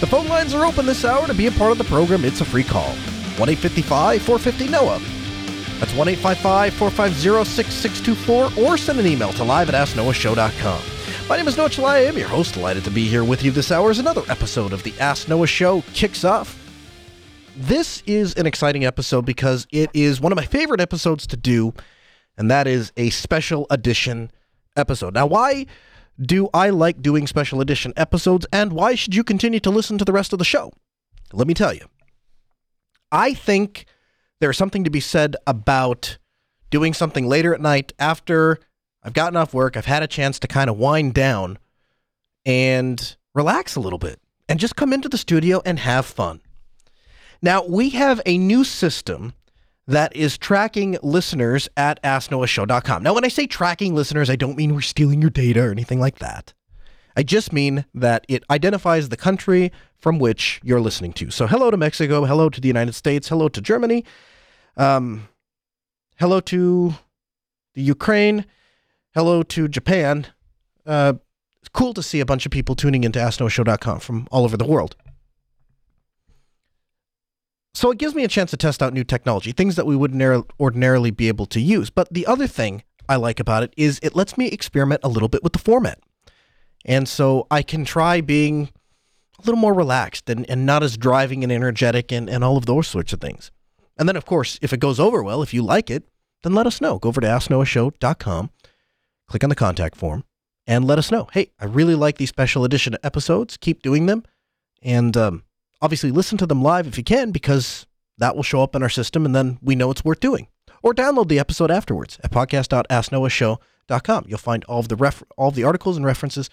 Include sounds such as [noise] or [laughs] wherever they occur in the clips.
The phone lines are open this hour to be a part of the program. It's a free call. 1 855 450 NOAH. That's 1 855 450 6624 or send an email to live at AskNoahShow.com. My name is Noah Chelliah. I'm your host. Delighted to be here with you this hour as another episode of the Ask Noah Show kicks off. This is an exciting episode because it is one of my favorite episodes to do, and that is a special edition episode. Now, why do I like doing special edition episodes, and why should you continue to listen to the rest of the show? Let me tell you. I think there's something to be said about doing something later at night after I've gotten off work, I've had a chance to kind of wind down and relax a little bit and just come into the studio and have fun. Now, we have a new system that is tracking listeners at AskNoahShow.com. Now, when I say tracking listeners, I don't mean we're stealing your data or anything like that. I just mean that it identifies the country from which you're listening to. So, hello to Mexico, hello to the United States, hello to Germany, um, hello to the Ukraine, hello to Japan. Uh, it's cool to see a bunch of people tuning into AskNoahShow.com from all over the world. So it gives me a chance to test out new technology, things that we wouldn't ordinarily be able to use. But the other thing I like about it is it lets me experiment a little bit with the format. And so I can try being a little more relaxed and, and not as driving and energetic and, and all of those sorts of things. And then, of course, if it goes over well, if you like it, then let us know. Go over to AskNoahShow.com, click on the contact form, and let us know. Hey, I really like these special edition episodes. Keep doing them. And um, obviously listen to them live if you can, because that will show up in our system and then we know it's worth doing. Or download the episode afterwards at podcast.asknoahshow.com. You'll find all of the ref- all of the articles and references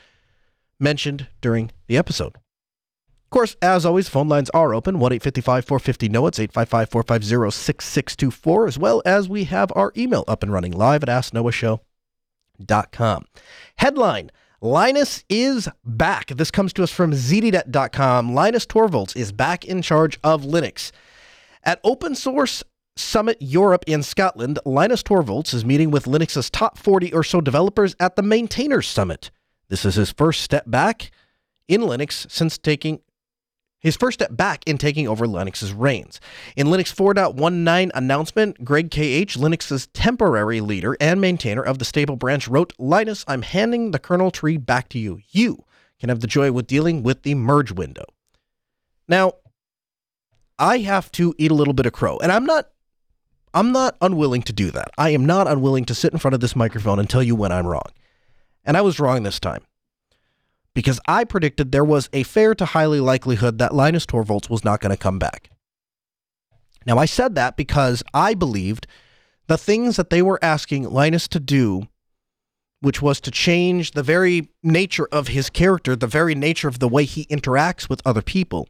mentioned during the episode. Of course, as always, phone lines are open 1 855 450 NOAH. It's 855 450 6624, as well as we have our email up and running live at asknoahshow.com. Headline Linus is back. This comes to us from ZDNet.com. Linus Torvalds is back in charge of Linux. At Open Source Summit Europe in Scotland, Linus Torvalds is meeting with Linux's top 40 or so developers at the Maintainers Summit. This is his first step back in Linux since taking his first step back in taking over Linux's reins. In Linux 4.19 announcement, Greg KH, Linux's temporary leader and maintainer of the stable branch, wrote, Linus, I'm handing the kernel tree back to you. You can have the joy with dealing with the merge window. Now, I have to eat a little bit of crow, and I'm not I'm not unwilling to do that. I am not unwilling to sit in front of this microphone and tell you when I'm wrong. And I was wrong this time because I predicted there was a fair to highly likelihood that Linus Torvalds was not going to come back. Now, I said that because I believed the things that they were asking Linus to do, which was to change the very nature of his character, the very nature of the way he interacts with other people,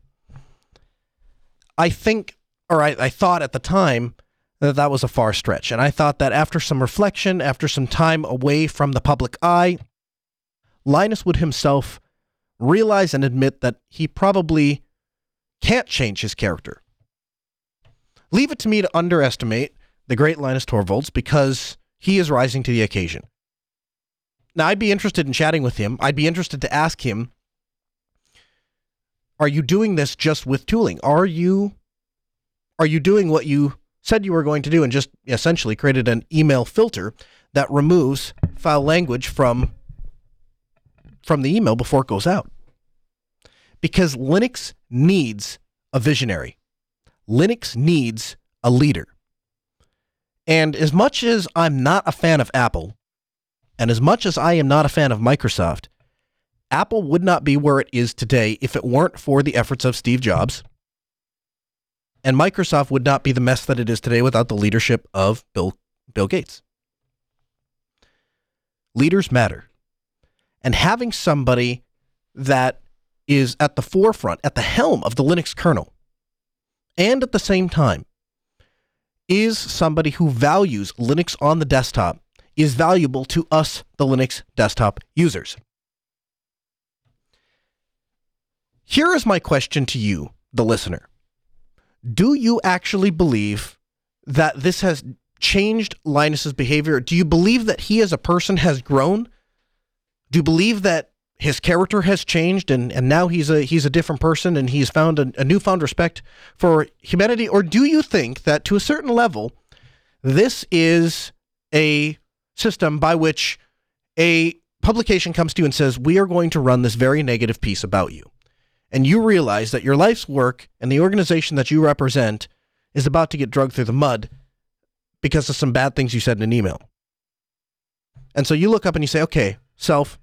I think, or I, I thought at the time, that that was a far stretch. And I thought that after some reflection, after some time away from the public eye, Linus would himself realize and admit that he probably can't change his character. Leave it to me to underestimate the great Linus Torvalds because he is rising to the occasion. Now, I'd be interested in chatting with him. I'd be interested to ask him Are you doing this just with tooling? Are you are you doing what you said you were going to do and just essentially created an email filter that removes foul language from from the email before it goes out. Because Linux needs a visionary. Linux needs a leader. And as much as I'm not a fan of Apple, and as much as I am not a fan of Microsoft, Apple would not be where it is today if it weren't for the efforts of Steve Jobs. And Microsoft would not be the mess that it is today without the leadership of Bill, Bill Gates. Leaders matter and having somebody that is at the forefront, at the helm of the Linux kernel, and at the same time is somebody who values Linux on the desktop, is valuable to us, the Linux desktop users. Here is my question to you, the listener. Do you actually believe that this has changed Linus's behavior? Do you believe that he as a person has grown? Do you believe that his character has changed and, and now he's a he's a different person and he's found a, a newfound respect for humanity? Or do you think that to a certain level, this is a system by which a publication comes to you and says, We are going to run this very negative piece about you. And you realize that your life's work and the organization that you represent is about to get drugged through the mud because of some bad things you said in an email. And so you look up and you say, okay, self,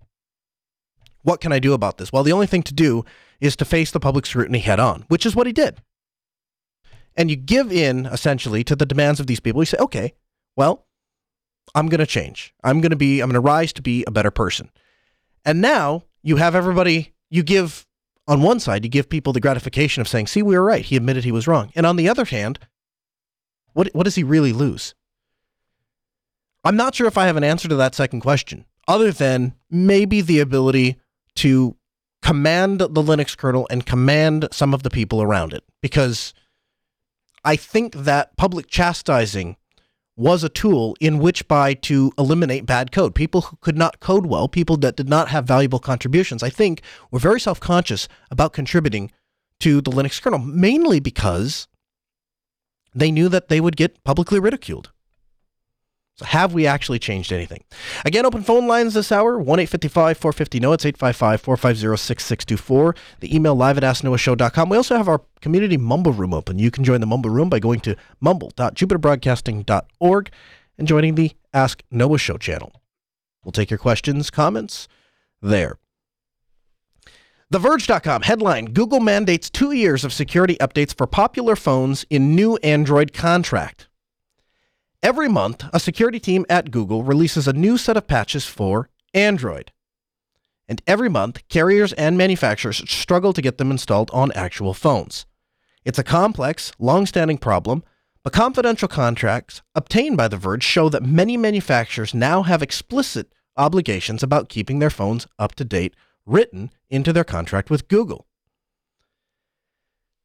what can I do about this? Well, the only thing to do is to face the public scrutiny head on, which is what he did. And you give in essentially to the demands of these people. You say, okay, well, I'm going to change. I'm going to be, I'm going to rise to be a better person. And now you have everybody, you give, on one side, you give people the gratification of saying, see, we were right. He admitted he was wrong. And on the other hand, what, what does he really lose? I'm not sure if I have an answer to that second question, other than maybe the ability to command the Linux kernel and command some of the people around it. Because I think that public chastising was a tool in which by to eliminate bad code. People who could not code well, people that did not have valuable contributions, I think were very self-conscious about contributing to the Linux kernel, mainly because they knew that they would get publicly ridiculed. So have we actually changed anything? Again, open phone lines this hour, 1-855-450-NO. It's 855-450-6624. The email live at asknoahshow.com. We also have our community Mumble Room open. You can join the Mumble Room by going to mumble.jupiterbroadcasting.org and joining the Ask Noah Show channel. We'll take your questions, comments there. TheVerge.com headline Google mandates two years of security updates for popular phones in new Android contract. Every month, a security team at Google releases a new set of patches for Android. And every month, carriers and manufacturers struggle to get them installed on actual phones. It's a complex, long standing problem, but confidential contracts obtained by The Verge show that many manufacturers now have explicit obligations about keeping their phones up to date written into their contract with Google.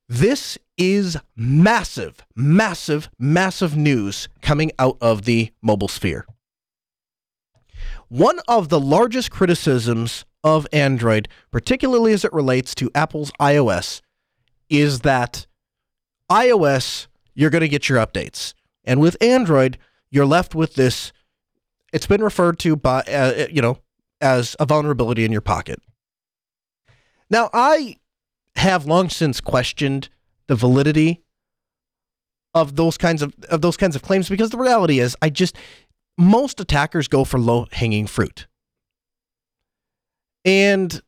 This is massive, massive, massive news coming out of the mobile sphere. One of the largest criticisms of Android, particularly as it relates to Apple's iOS, is that iOS, you're going to get your updates. And with Android, you're left with this. It's been referred to by, uh, you know, as a vulnerability in your pocket. Now, I have long since questioned the validity of those kinds of of those kinds of claims because the reality is I just most attackers go for low hanging fruit. And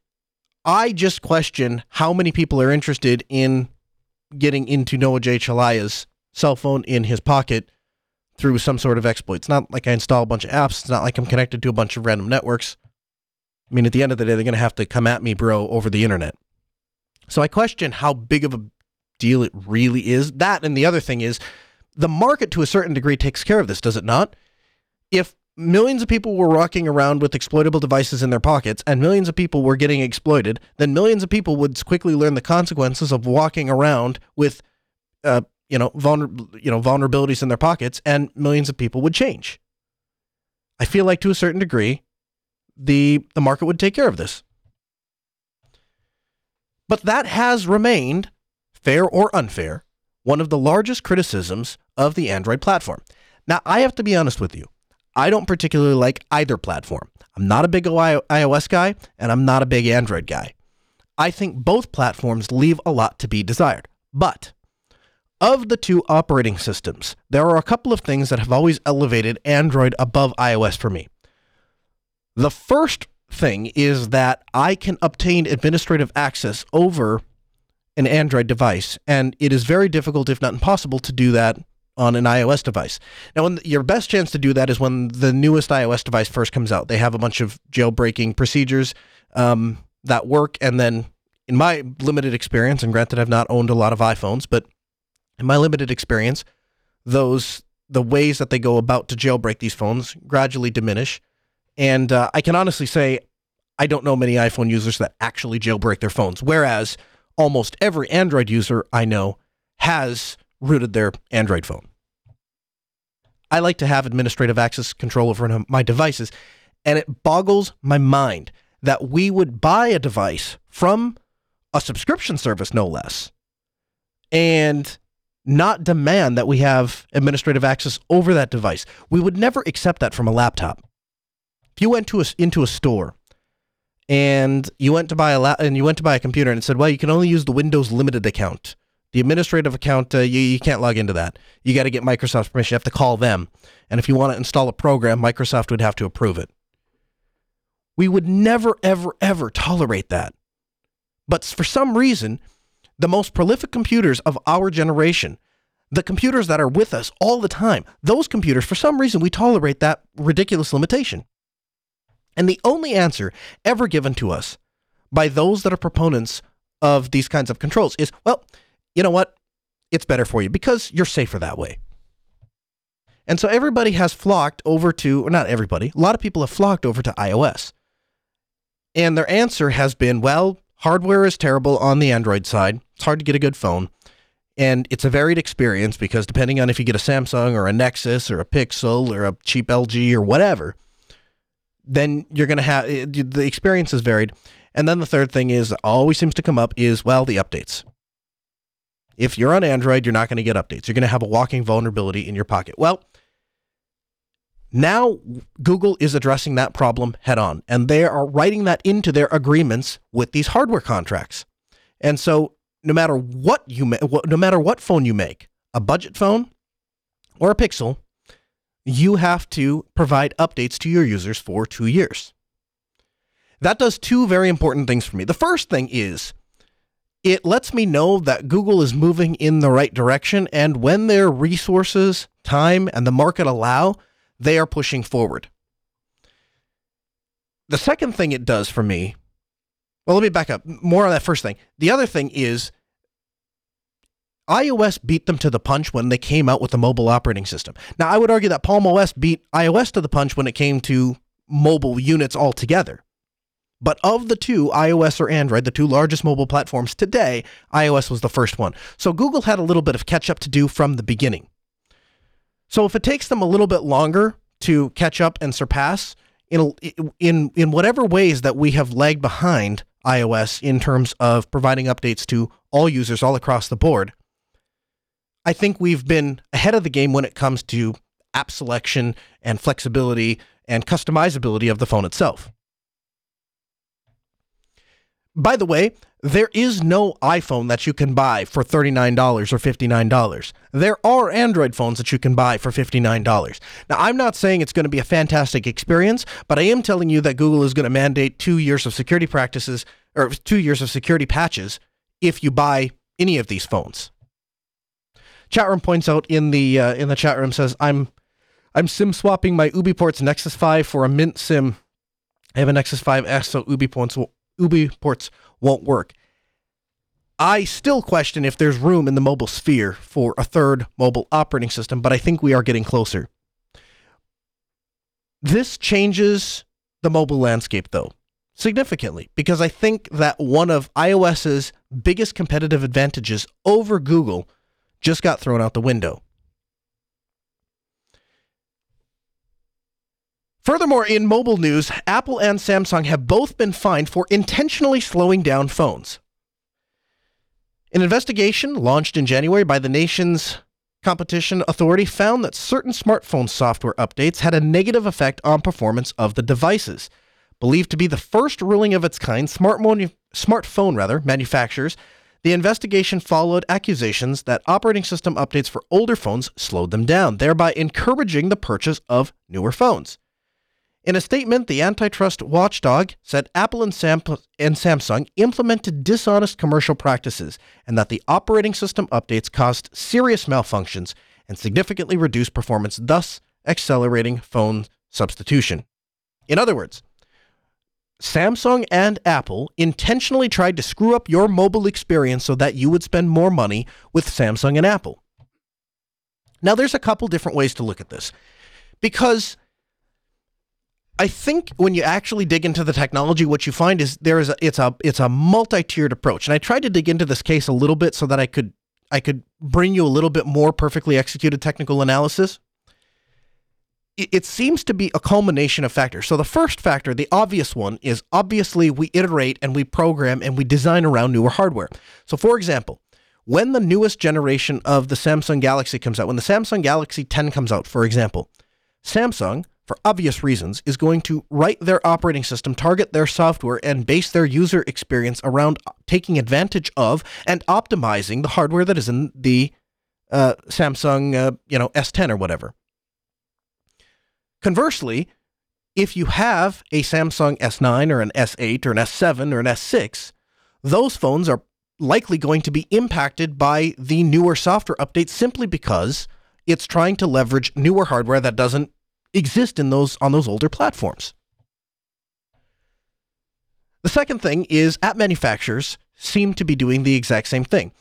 I just question how many people are interested in getting into Noah J. Chelliah's cell phone in his pocket through some sort of exploit. It's not like I install a bunch of apps. It's not like I'm connected to a bunch of random networks. I mean, at the end of the day, they're going to have to come at me, bro, over the internet. So I question how big of a deal it really is. That and the other thing is the market to a certain degree takes care of this, does it not? If millions of people were walking around with exploitable devices in their pockets and millions of people were getting exploited, then millions of people would quickly learn the consequences of walking around with uh, you know, vulner- you know, vulnerabilities in their pockets and millions of people would change. I feel like to a certain degree the the market would take care of this. But that has remained, fair or unfair, one of the largest criticisms of the Android platform. Now, I have to be honest with you. I don't particularly like either platform. I'm not a big iOS guy, and I'm not a big Android guy. I think both platforms leave a lot to be desired. But of the two operating systems, there are a couple of things that have always elevated Android above iOS for me. The first thing is that I can obtain administrative access over an Android device, and it is very difficult, if not impossible, to do that on an iOS device. Now, when your best chance to do that is when the newest iOS device first comes out. They have a bunch of jailbreaking procedures um, that work, and then in my limited experience, and granted, I've not owned a lot of iPhones, but in my limited experience, those the ways that they go about to jailbreak these phones gradually diminish. And uh, I can honestly say, I don't know many iPhone users that actually jailbreak their phones, whereas almost every Android user I know has rooted their Android phone. I like to have administrative access control over my devices, and it boggles my mind that we would buy a device from a subscription service, no less, and not demand that we have administrative access over that device. We would never accept that from a laptop. If you went to a, into a store and you went to buy a la- and you went to buy a computer and it said, "Well, you can only use the Windows Limited account. The administrative account, uh, you, you can't log into that. You got to get Microsoft's permission. You have to call them. And if you want to install a program, Microsoft would have to approve it. We would never, ever, ever tolerate that. But for some reason, the most prolific computers of our generation, the computers that are with us all the time, those computers, for some reason, we tolerate that ridiculous limitation. And the only answer ever given to us by those that are proponents of these kinds of controls is well, you know what? It's better for you because you're safer that way. And so everybody has flocked over to, or not everybody, a lot of people have flocked over to iOS. And their answer has been, well, hardware is terrible on the Android side. It's hard to get a good phone. And it's a varied experience because depending on if you get a Samsung or a Nexus or a Pixel or a cheap LG or whatever, then you're going to have eh, the experience is varied. And then the third thing is always seems to come up is, well, the updates. If you're on Android, you're not going to get updates. You're going to have a walking vulnerability in your pocket. Well, now Google is addressing that problem head on, and they are writing that into their agreements with these hardware contracts. And so, no matter what you ma- no matter what phone you make, a budget phone or a Pixel, you have to provide updates to your users for two years. That does two very important things for me. The first thing is it lets me know that Google is moving in the right direction, and when their resources, time, and the market allow, they are pushing forward. The second thing it does for me, well, let me back up more on that first thing. The other thing is iOS beat them to the punch when they came out with the mobile operating system. Now, I would argue that Palm OS beat iOS to the punch when it came to mobile units altogether. But of the two, iOS or Android, the two largest mobile platforms today, iOS was the first one. So Google had a little bit of catch up to do from the beginning. So if it takes them a little bit longer to catch up and surpass in in in whatever ways that we have lagged behind iOS in terms of providing updates to all users all across the board, I think we've been ahead of the game when it comes to app selection and flexibility and customizability of the phone itself. By the way, there is no iPhone that you can buy for $39 or $59. There are Android phones that you can buy for $59. Now, I'm not saying it's going to be a fantastic experience, but I am telling you that Google is going to mandate two years of security practices or two years of security patches if you buy any of these phones. Chat room points out in the uh, in the chat room says I'm I'm sim swapping my UBports Nexus 5 for a Mint SIM. I have a Nexus 5X, so UBports UBports won't work. I still question if there's room in the mobile sphere for a third mobile operating system, but I think we are getting closer. This changes the mobile landscape, though, significantly, because I think that one of iOS's biggest competitive advantages over Google just got thrown out the window. Furthermore, in mobile news, Apple and Samsung have both been fined for intentionally slowing down phones. An investigation launched in January by the nation's competition authority found that certain smartphone software updates had a negative effect on performance of the devices. Believed to be the first ruling of its kind, smartphone rather manufacturers, the investigation followed accusations that operating system updates for older phones slowed them down, thereby encouraging the purchase of newer phones. In a statement, the antitrust watchdog said Apple and, Sam- and, Samsung implemented dishonest commercial practices and that the operating system updates caused serious malfunctions and significantly reduced performance, thus accelerating phone substitution. In other words, Samsung and Apple intentionally tried to screw up your mobile experience so that you would spend more money with Samsung and Apple. Now, there's a couple different ways to look at this because I think when you actually dig into the technology, what you find is there is a, it's a it's a multi-tiered approach. And I tried to dig into this case a little bit so that I could I could bring you a little bit more perfectly executed technical analysis. It, seems to be a culmination of factors. So the first factor, the obvious one, is obviously we iterate and we program and we design around newer hardware. So for example, when the newest generation of the Samsung Galaxy comes out, when the Samsung Galaxy 10 comes out, for example, Samsung for obvious reasons, is going to write their operating system, target their software, and base their user experience around taking advantage of and optimizing the hardware that is in the uh, Samsung, uh, you know, S10 or whatever. Conversely, if you have a Samsung S9 or an S8 or an S7 or an S6, those phones are likely going to be impacted by the newer software updates simply because it's trying to leverage newer hardware that doesn't exist in those on those older platforms. The second thing is app manufacturers seem to be doing the exact same thing.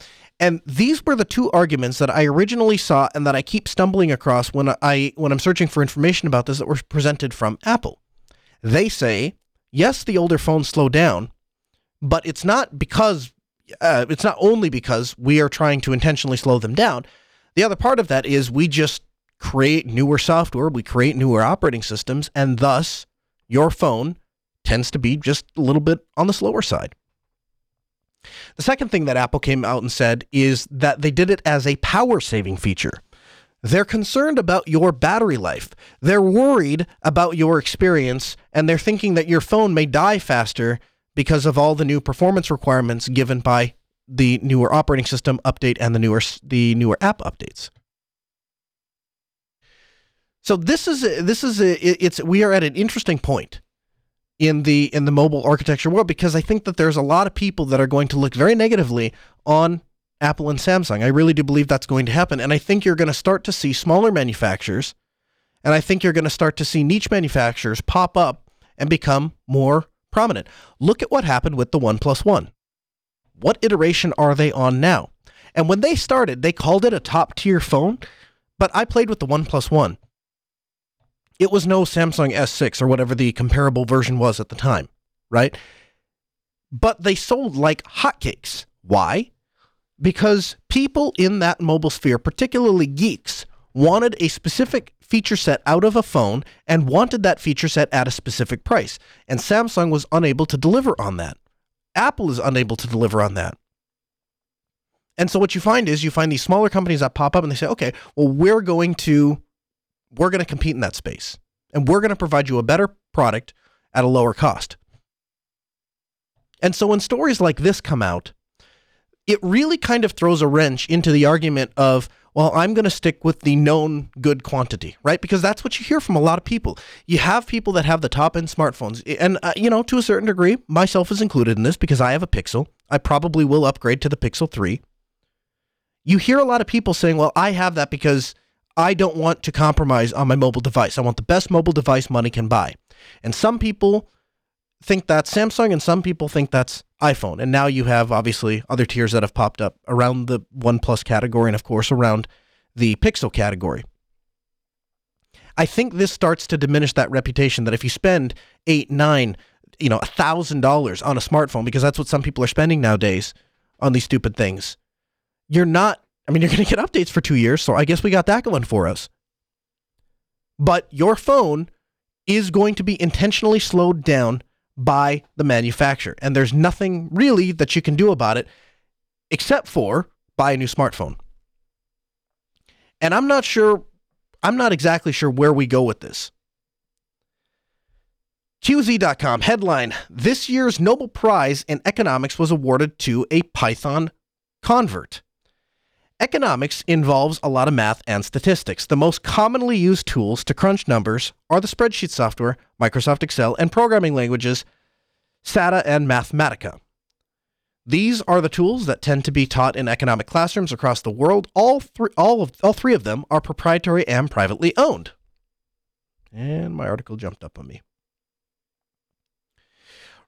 And these were the two arguments that I originally saw and that I keep stumbling across when I when I'm searching for information about this that were presented from Apple. They say, yes, the older phones slow down, but it's not because uh, it's not only because we are trying to intentionally slow them down. The other part of that is we just create newer software, we create newer operating systems, and thus your phone tends to be just a little bit on the slower side. The second thing that Apple came out and said is that they did it as a power saving feature. They're concerned about your battery life. They're worried about your experience, and they're thinking that your phone may die faster because of all the new performance requirements given by the newer operating system update and the newer the newer app updates. So this is this is it's we are at an interesting point in the in the mobile architecture world because I think that there's a lot of people that are going to look very negatively on Apple and Samsung. I really do believe that's going to happen and I think you're going to start to see smaller manufacturers and I think you're going to start to see niche manufacturers pop up and become more prominent. Look at what happened with the OnePlus 1. What iteration are they on now? And when they started, they called it a top tier phone, but I played with the OnePlus 1 it was no Samsung S6 or whatever the comparable version was at the time, right? But they sold like hotcakes. Why? Because people in that mobile sphere, particularly geeks, wanted a specific feature set out of a phone and wanted that feature set at a specific price. And Samsung was unable to deliver on that. Apple is unable to deliver on that. And so what you find is you find these smaller companies that pop up and they say, okay, well, we're going to we're going to compete in that space and we're going to provide you a better product at a lower cost. And so when stories like this come out, it really kind of throws a wrench into the argument of, well, I'm going to stick with the known good quantity, right? Because that's what you hear from a lot of people. You have people that have the top end smartphones. And, uh, you know, to a certain degree, myself is included in this because I have a Pixel. I probably will upgrade to the Pixel 3. You hear a lot of people saying, well, I have that because I don't want to compromise on my mobile device. I want the best mobile device money can buy. And some people think that's Samsung and some people think that's iPhone. And now you have obviously other tiers that have popped up around the OnePlus category and of course around the Pixel category. I think this starts to diminish that reputation that if you spend eight, nine, you know, a thousand dollars on a smartphone, because that's what some people are spending nowadays on these stupid things, you're not I mean, you're going to get updates for two years, so I guess we got that going for us. But your phone is going to be intentionally slowed down by the manufacturer. And there's nothing really that you can do about it except for buy a new smartphone. And I'm not sure, I'm not exactly sure where we go with this. QZ.com headline This year's Nobel Prize in Economics was awarded to a Python convert. Economics involves a lot of math and statistics. The most commonly used tools to crunch numbers are the spreadsheet software, Microsoft Excel, and programming languages, Stata and Mathematica. These are the tools that tend to be taught in economic classrooms across the world. All three, all of, all three of them are proprietary and privately owned. And my article jumped up on me.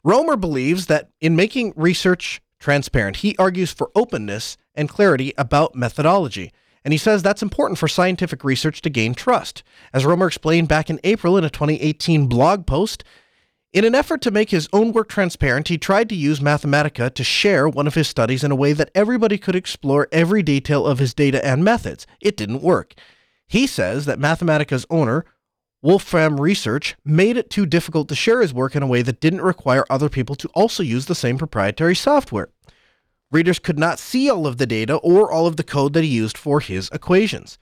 Romer believes that in making research transparent, he argues for openness and clarity about methodology. And he says that's important for scientific research to gain trust. As Romer explained back in April in a 2018 blog post, in an effort to make his own work transparent, he tried to use Mathematica to share one of his studies in a way that everybody could explore every detail of his data and methods. It didn't work. He says that Mathematica's owner, Wolfram Research, made it too difficult to share his work in a way that didn't require other people to also use the same proprietary software. Readers could not see all of the data or all of the code that he used for his equations.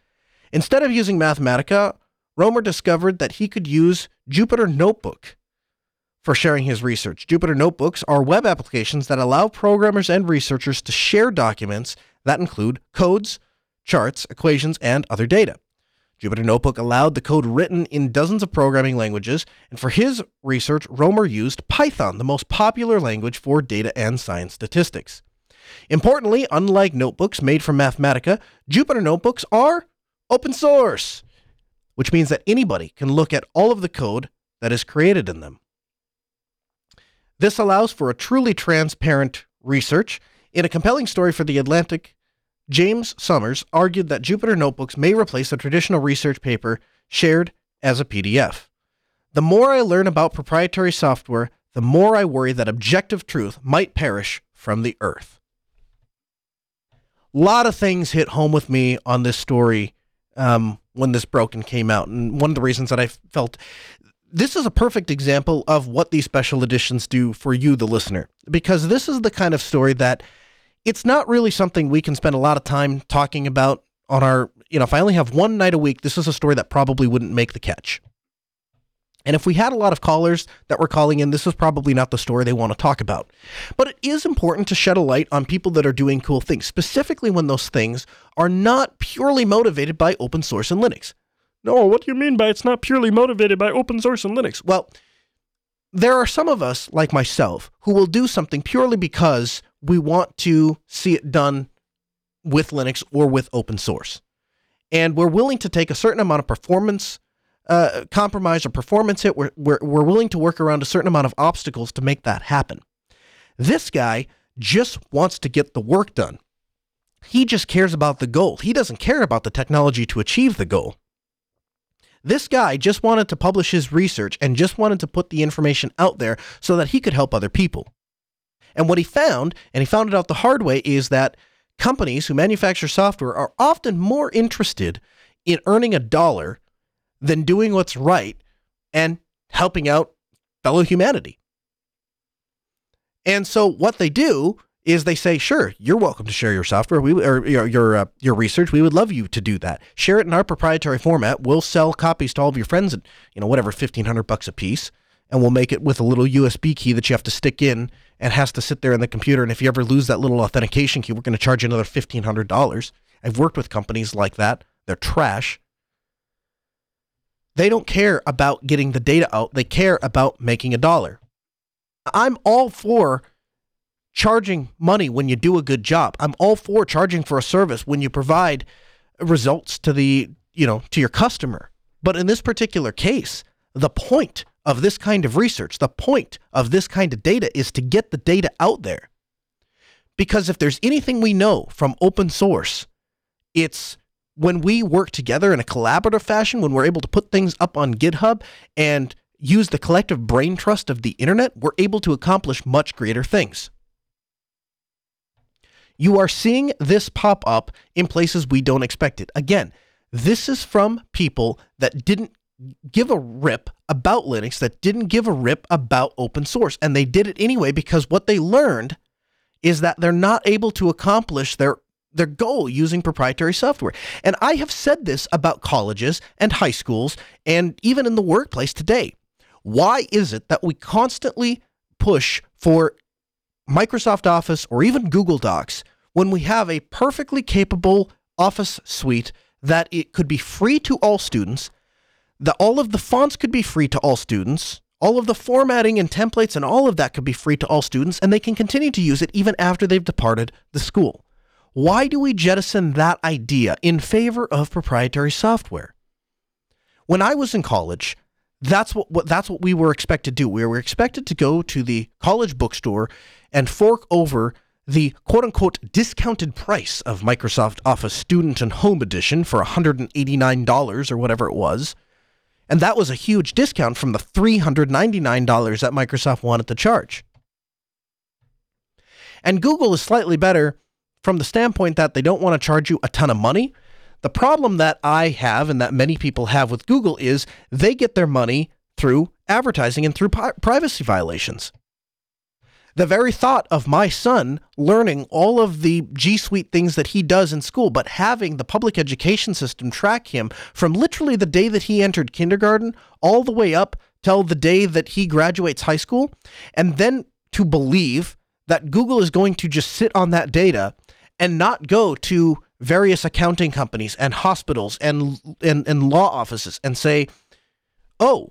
Instead of using Mathematica, Romer discovered that he could use Jupyter Notebook for sharing his research. Jupyter Notebooks are web applications that allow programmers and researchers to share documents that include codes, charts, equations, and other data. Jupyter Notebook allowed the code written in dozens of programming languages, and for his research, Romer used Python, the most popular language for data and science statistics. Importantly, unlike notebooks made from Mathematica, Jupyter notebooks are open source, which means that anybody can look at all of the code that is created in them. This allows for a truly transparent research. In a compelling story for The Atlantic, James Somers argued that Jupyter notebooks may replace a traditional research paper shared as a PDF. The more I learn about proprietary software, the more I worry that objective truth might perish from the earth lot of things hit home with me on this story um, when this broke and came out, and one of the reasons that I felt this is a perfect example of what these special editions do for you, the listener, because this is the kind of story that it's not really something we can spend a lot of time talking about on our. You know, if I only have one night a week, this is a story that probably wouldn't make the catch. And if we had a lot of callers that were calling in, this is probably not the story they want to talk about. But it is important to shed a light on people that are doing cool things, specifically when those things are not purely motivated by open source and Linux. No, what do you mean by it's not purely motivated by open source and Linux? Well, there are some of us, like myself, who will do something purely because we want to see it done with Linux or with open source. And we're willing to take a certain amount of performance uh, compromise or performance hit, we're, we're, we're willing to work around a certain amount of obstacles to make that happen. This guy just wants to get the work done. He just cares about the goal. He doesn't care about the technology to achieve the goal. This guy just wanted to publish his research and just wanted to put the information out there so that he could help other people. And what he found, and he found it out the hard way, is that companies who manufacture software are often more interested in earning a dollar than doing what's right and helping out fellow humanity. And so what they do is they say, "Sure, you're welcome to share your software. We or your your, uh, your research. We would love you to do that. Share it in our proprietary format. We'll sell copies to all of your friends at you know whatever fifteen hundred bucks a piece, and we'll make it with a little USB key that you have to stick in and has to sit there in the computer. And if you ever lose that little authentication key, we're going to charge you another fifteen hundred dollars. I've worked with companies like that. They're trash. They don't care about getting the data out, they care about making a dollar. I'm all for charging money when you do a good job. I'm all for charging for a service when you provide results to the, you know, to your customer. But in this particular case, the point of this kind of research, the point of this kind of data is to get the data out there. Because if there's anything we know from open source, it's when we work together in a collaborative fashion, when we're able to put things up on GitHub and use the collective brain trust of the internet, we're able to accomplish much greater things. You are seeing this pop up in places we don't expect it. Again, this is from people that didn't give a rip about Linux, that didn't give a rip about open source. And they did it anyway because what they learned is that they're not able to accomplish their their goal using proprietary software. And I have said this about colleges and high schools and even in the workplace today. Why is it that we constantly push for Microsoft Office or even Google Docs when we have a perfectly capable Office suite that it could be free to all students, that all of the fonts could be free to all students, all of the formatting and templates and all of that could be free to all students, and they can continue to use it even after they've departed the school. Why do we jettison that idea in favor of proprietary software? When I was in college, That's what, what that's what we were expected to do. We were expected to go to the college bookstore and fork over the quote unquote discounted price of Microsoft Office Student and Home Edition for $189 or whatever it was. And that was a huge discount from the $399 that Microsoft wanted to charge. And Google is slightly better from the standpoint that they don't want to charge you a ton of money. The problem that I have and that many people have with Google is they get their money through advertising and through pi- privacy violations. The very thought of my son learning all of the G Suite things that he does in school, but having the public education system track him from literally the day that he entered kindergarten all the way up till the day that he graduates high school, and then to believe that Google is going to just sit on that data and not go to various accounting companies and hospitals and, and, and law offices and say, oh,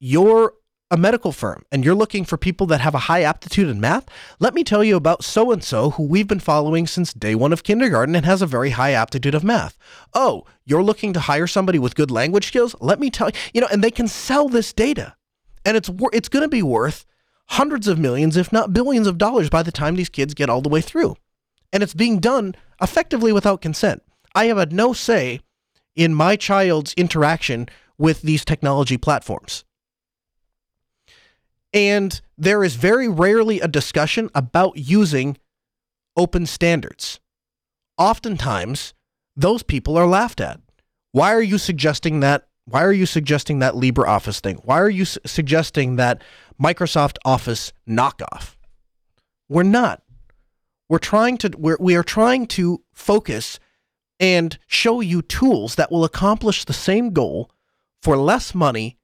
you're a medical firm and you're looking for people that have a high aptitude in math, let me tell you about so and so who we've been following since day one of kindergarten and has a very high aptitude of math. Oh, you're looking to hire somebody with good language skills? Let me tell you, you know, and they can sell this data. And it's it's going to be worth hundreds of millions, if not billions of dollars by the time these kids get all the way through. And it's being done effectively without consent. I have had no say in my child's interaction with these technology platforms. And there is very rarely a discussion about using open standards. Oftentimes, those people are laughed at. Why are you suggesting that? Why are you suggesting that LibreOffice thing? Why are you su- suggesting that Microsoft Office knockoff. We're not. We're trying to we're, we are trying to focus and show you tools that will accomplish the same goal for less money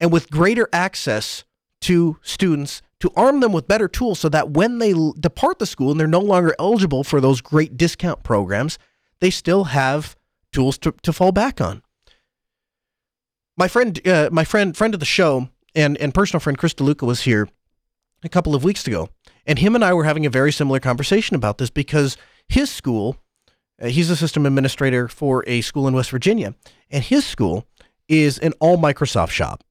and with greater access to students to arm them with better tools so that when they depart the school and they're no longer eligible for those great discount programs, they still have tools to, to fall back on. My friend, uh, my friend, friend of the show, and and personal friend Chris DeLuca was here a couple of weeks ago, and him and I were having a very similar conversation about this because his school, uh, he's a system administrator for a school in West Virginia, and his school is an all Microsoft shop,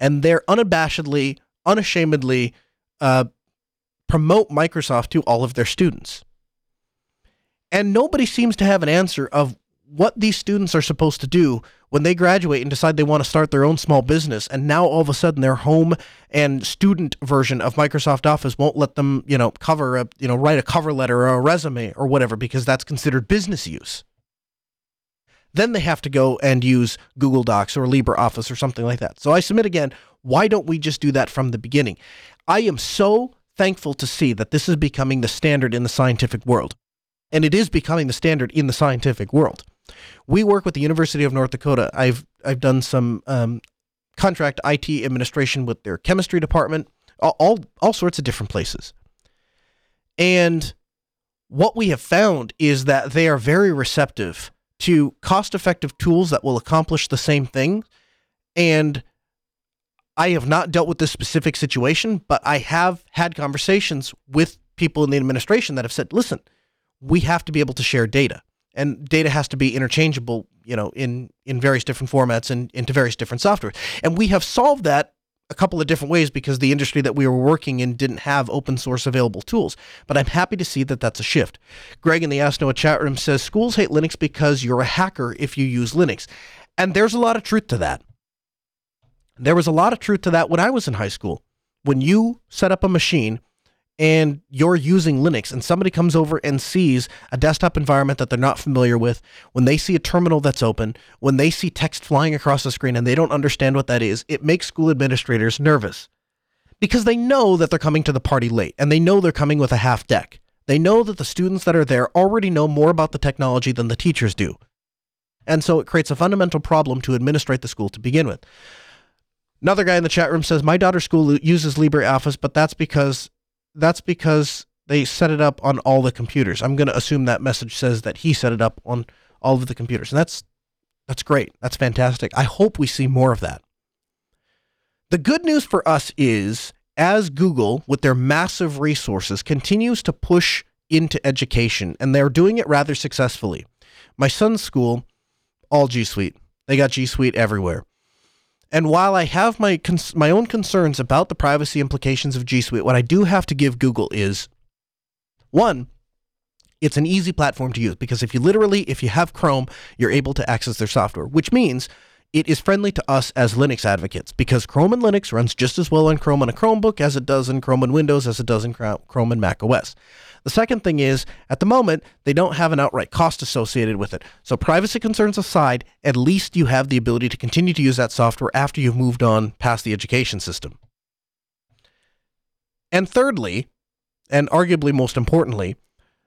and they're unabashedly, unashamedly uh, promote Microsoft to all of their students. And nobody seems to have an answer of what these students are supposed to do when they graduate and decide they want to start their own small business and now all of a sudden their home and student version of Microsoft Office won't let them, you know, cover a, you know, write a cover letter or a resume or whatever because that's considered business use. Then they have to go and use Google Docs or LibreOffice or something like that. So I submit again, why don't we just do that from the beginning? I am so thankful to see that this is becoming the standard in the scientific world. And it is becoming the standard in the scientific world. We work with the University of North Dakota. I've I've done some um, contract IT administration with their chemistry department, all, all all sorts of different places. And what we have found is that they are very receptive to cost-effective tools that will accomplish the same thing. And I have not dealt with this specific situation, but I have had conversations with people in the administration that have said, "Listen, we have to be able to share data." And data has to be interchangeable, you know, in in various different formats and into various different software. And we have solved that a couple of different ways because the industry that we were working in didn't have open source available tools. But I'm happy to see that that's a shift. Greg in the Ask Noah chat room says schools hate Linux because you're a hacker if you use Linux. And there's a lot of truth to that. There was a lot of truth to that when I was in high school. When you set up a machine and you're using Linux and somebody comes over and sees a desktop environment that they're not familiar with, when they see a terminal that's open, when they see text flying across the screen and they don't understand what that is, it makes school administrators nervous because they know that they're coming to the party late and they know they're coming with a half deck. They know that the students that are there already know more about the technology than the teachers do. And so it creates a fundamental problem to administrate the school to begin with. Another guy in the chat room says, My daughter's school uses LibreOffice, but that's because that's because they set it up on all the computers. I'm going to assume that message says that he set it up on all of the computers. And that's that's great. That's fantastic. I hope we see more of that. The good news for us is as Google with their massive resources continues to push into education and they're doing it rather successfully. My son's school all G Suite. They got G Suite everywhere. And while I have my cons- my own concerns about the privacy implications of G Suite, what I do have to give Google is one, it's an easy platform to use because if you literally if you have Chrome, you're able to access their software, which means it is friendly to us as Linux advocates because Chrome and Linux runs just as well on Chrome on a Chromebook as it does in Chrome and Windows as it does in Chrome and Mac OS. The second thing is, at the moment, they don't have an outright cost associated with it. So, privacy concerns aside, at least you have the ability to continue to use that software after you've moved on past the education system. And thirdly, and arguably most importantly,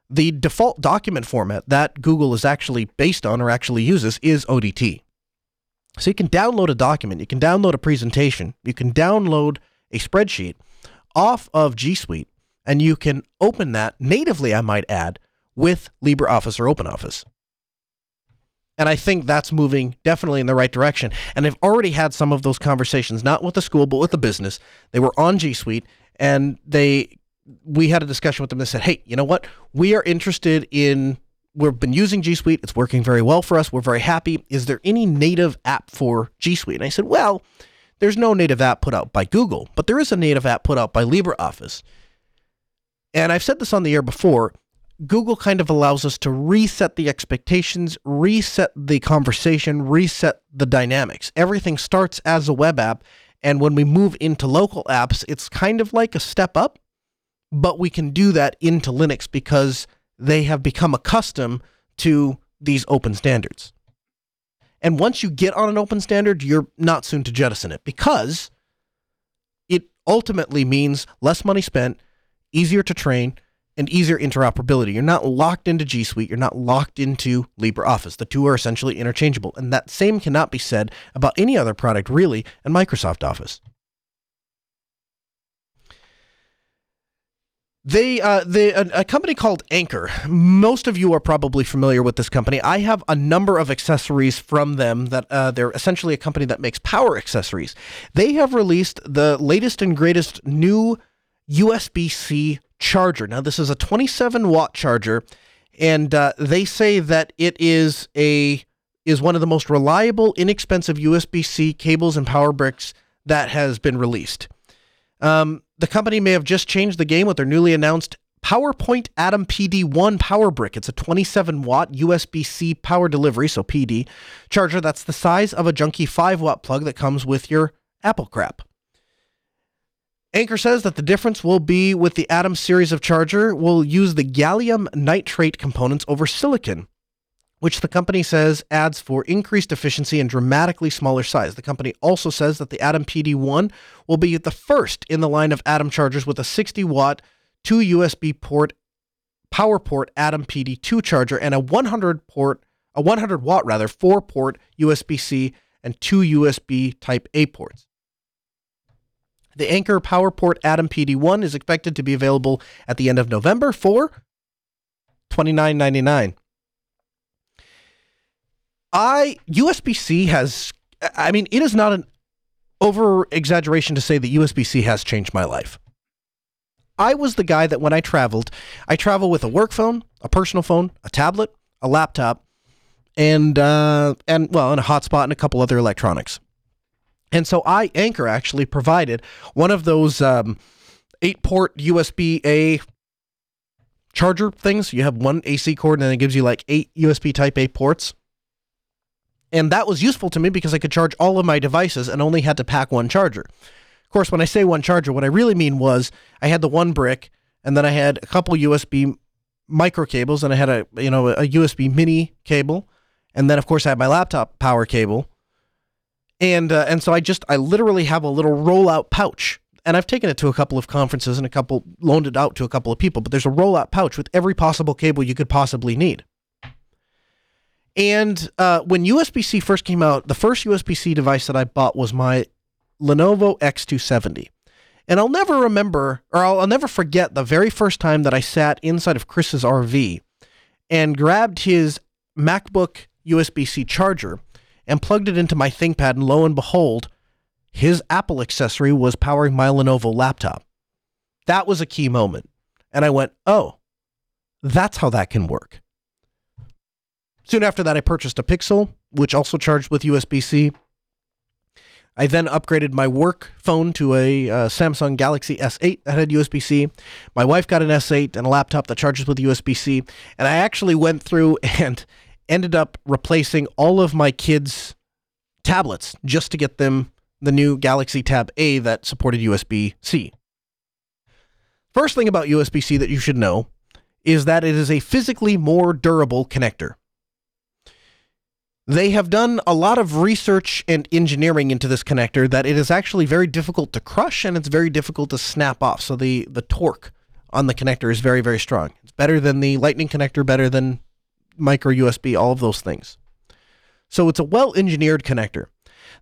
the default document format that Google is actually based on or actually uses is ODT. So you can download a document, you can download a presentation, you can download a spreadsheet off of G Suite, and you can open that natively, I might add, with LibreOffice or OpenOffice. And I think that's moving definitely in the right direction. And I've already had some of those conversations, not with the school, but with the business. They were on G Suite and they we had a discussion with them that said, hey, you know what? We are interested in we've been using G Suite. It's working very well for us. We're very happy. Is there any native app for G Suite? And I said, well, there's no native app put out by Google, but there is a native app put out by LibreOffice. And I've said this on the air before. Google kind of allows us to reset the expectations, reset the conversation, reset the dynamics. Everything starts as a web app. And when we move into local apps, it's kind of like a step up, but we can do that into Linux because they have become accustomed to these open standards. And once you get on an open standard, you're not soon to jettison it because it ultimately means less money spent, easier to train, and easier interoperability. You're not locked into G Suite, you're not locked into LibreOffice. The two are essentially interchangeable. And that same cannot be said about any other product, really, in Microsoft Office. They, uh, they, a, a, company called Anker. Most of you are probably familiar with this company. I have a number of accessories from them. That uh, they're essentially a company that makes power accessories. They have released the latest and greatest new USB-C charger. Now, this is a 27 watt charger, and uh, they say that it is a is one of the most reliable, inexpensive USB-C cables and power bricks that has been released. Um, the company may have just changed the game with their newly announced PowerPort Atom PD1 power brick. It's a 27 watt USB C power delivery, so PD, charger that's the size of a junky 5 watt plug that comes with your Apple crap. Anker says that the difference will be with the Atom series of charger will use the gallium nitrate components over silicon which the company says adds for increased efficiency and dramatically smaller size. The company also says that the Atom PD1 will be the first in the line of Atom chargers with a 60 watt, two USB port, power port Atom PD2 charger and a 100 port, a 100 watt rather, four port USB C and two USB Type A ports. The Anker PowerPort Atom PD1 is expected to be available at the end of November for $29.99. I USB-C has I mean it is not an over exaggeration to say that USB-C has changed my life. I was the guy that when I traveled, I travel with a work phone, a personal phone, a tablet, a laptop, and uh, and well, and a hotspot and a couple other electronics. And so I Anker actually provided one of those um, eight port USB A charger things. You have one AC cord and it gives you like eight USB Type A ports. And that was useful to me because I could charge all of my devices and only had to pack one charger. Of course, when I say one charger, what I really mean was I had the one brick and then I had a couple USB micro cables and I had a you know a USB mini cable and then of course I had my laptop power cable. And uh, and so I just I literally have a little rollout pouch and I've taken it to a couple of conferences and a couple loaned it out to a couple of people, but there's a rollout pouch with every possible cable you could possibly need. And uh, when USB C first came out, the first USB C device that I bought was my Lenovo X270. And I'll never remember, or I'll, I'll never forget the very first time that I sat inside of Chris's RV and grabbed his MacBook USB C charger and plugged it into my ThinkPad. And lo and behold, his Apple accessory was powering my Lenovo laptop. That was a key moment. And I went, oh, that's how that can work. Soon after that, I purchased a Pixel, which also charged with USB C. I then upgraded my work phone to a uh, Samsung Galaxy S8 that had USB C. My wife got an S8 and a laptop that charges with USB C. And I actually went through [laughs] and ended up replacing all of my kids' tablets just to get them the new Galaxy Tab A that supported USB C. First thing about USB C that you should know is that it is a physically more durable connector. They have done a lot of research and engineering into this connector that it is actually very difficult to crush and it's very difficult to snap off. So the, the torque on the connector is very, very strong. It's better than the lightning connector, better than micro USB, all of those things. So it's a well engineered connector.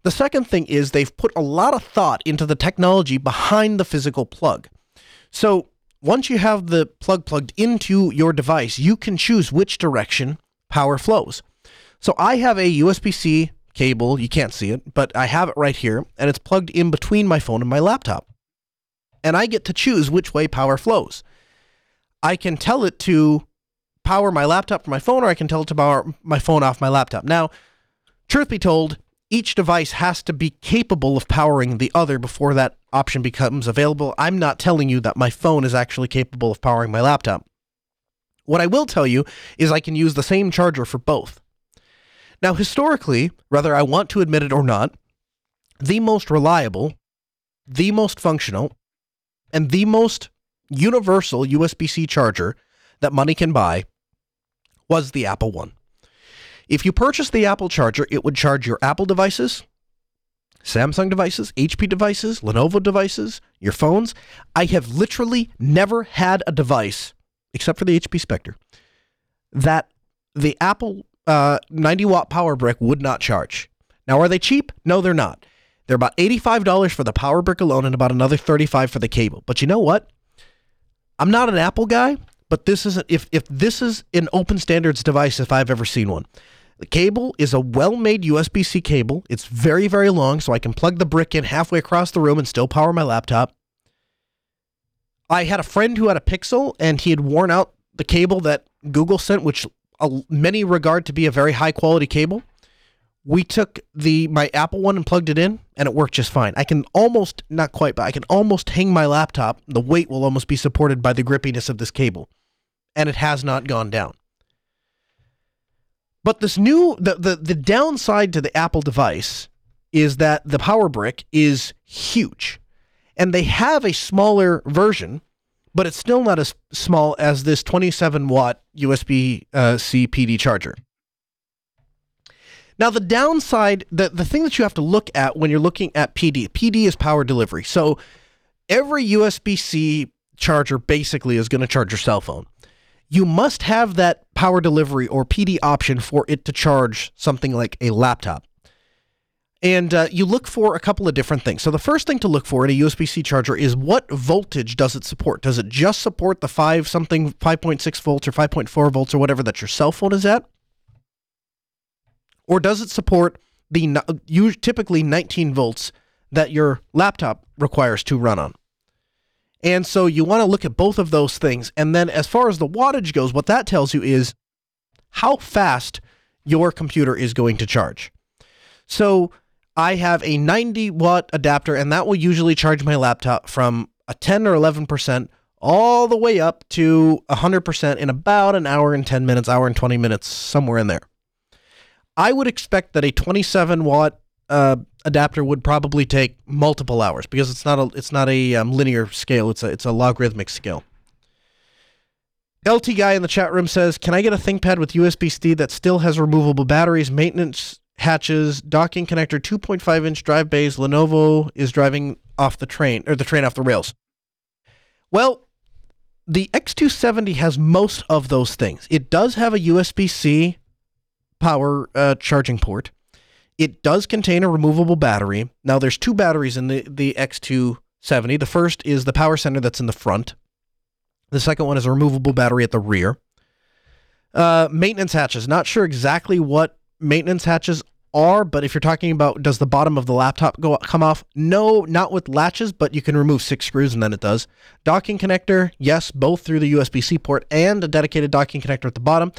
The second thing is they've put a lot of thought into the technology behind the physical plug. So once you have the plug plugged into your device, you can choose which direction power flows. So I have a USB C cable. You can't see it, but I have it right here, and it's plugged in between my phone and my laptop. And I get to choose which way power flows. I can tell it to power my laptop from my phone, or I can tell it to power my phone off my laptop. Now, truth be told, each device has to be capable of powering the other before that option becomes available. I'm not telling you that my phone is actually capable of powering my laptop. What I will tell you is I can use the same charger for both. Now, historically, whether I want to admit it or not, the most reliable, the most functional, and the most universal USB C charger that money can buy was the Apple One. If you purchased the Apple charger, it would charge your Apple devices, Samsung devices, HP devices, Lenovo devices, your phones. I have literally never had a device, except for the HP Spectre, that the Apple uh, 90 watt power brick would not charge. Now, are they cheap? No, they're not. They're about $85 for the power brick alone and about another $35 for the cable. But you know what? I'm not an Apple guy, but this is if if this is an open standards device if I've ever seen one. The cable is a well-made USB-C cable. It's very very long so I can plug the brick in halfway across the room and still power my laptop. I had a friend who had a Pixel and he had worn out the cable that Google sent which many regard to be a very high quality cable. We took the my Apple one and plugged it in, and it worked just fine. I can almost not quite, but I can almost hang my laptop. The weight will almost be supported by the grippiness of this cable, and it has not gone down. But this new the the, the downside to the Apple device is that the power brick is huge, and they have a smaller version but it's still not as small as this 27 watt USB uh, C PD charger. Now, the downside, the, the thing that you have to look at when you're looking at PD, PD is power delivery. So every USB C charger basically is going to charge your cell phone. You must have that power delivery or PD option for it to charge something like a laptop. And uh, you look for a couple of different things. So the first thing to look for in a USB-C charger is what voltage does it support? Does it just support the five something 5.6 volts or 5.4 volts or whatever that your cell phone is at? Or does it support the typically 19 volts that your laptop requires to run on? And so you want to look at both of those things. And then as far as the wattage goes, what that tells you is how fast your computer is going to charge. So I have a 90 watt adapter, and that will usually charge my laptop from a 10 or 11% all the way up to 100% in about an hour and 10 minutes, hour and 20 minutes, somewhere in there. I would expect that a 27 watt uh, adapter would probably take multiple hours because it's not a it's not a um, linear scale. It's a it's a logarithmic scale. LT guy in the chat room says, "Can I get a ThinkPad with USB-C that still has removable batteries, maintenance hatches, docking connector, 2.5 inch drive bays. Lenovo is driving off the train, or the train off the rails. Well, the X270 has most of those things. It does have a USB C power uh, charging port. It does contain a removable battery. Now, there's two batteries in the, the X270. The first is the power center that's in the front, the second one is a removable battery at the rear. Uh, maintenance hatches. Not sure exactly what maintenance hatches are, but if you're talking about does the bottom of the laptop go come off? No, not with latches, but you can remove six screws and then it does. Docking connector, yes, both through the USB-C port and a dedicated docking connector at the bottom.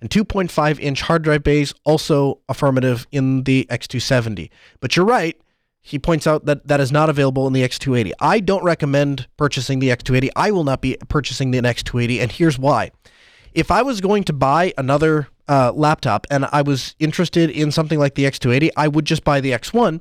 And 2.5 inch hard drive bays, also affirmative in the X270. But you're right, he points out that that is not available in the X280. I don't recommend purchasing the X280. I will not be purchasing the X280, and here's why. If I was going to buy another uh, laptop and I was interested in something like the X280, I would just buy the X1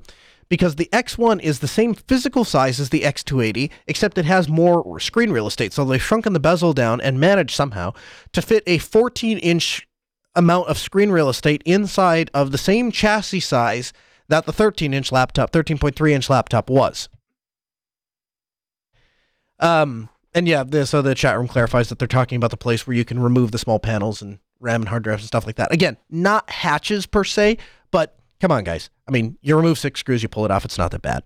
because the X1 is the same physical size as the X280, except it has more screen real estate. So they've shrunken the bezel down and managed somehow to fit a 14 inch amount of screen real estate inside of the same chassis size that the 13 inch laptop, 13.3 inch laptop was. Um, and yeah, the, so the chat room clarifies that they're talking about the place where you can remove the small panels and RAM and hard drives and stuff like that. Again, not hatches per se, but come on, guys. I mean, you remove six screws, you pull it off. It's not that bad.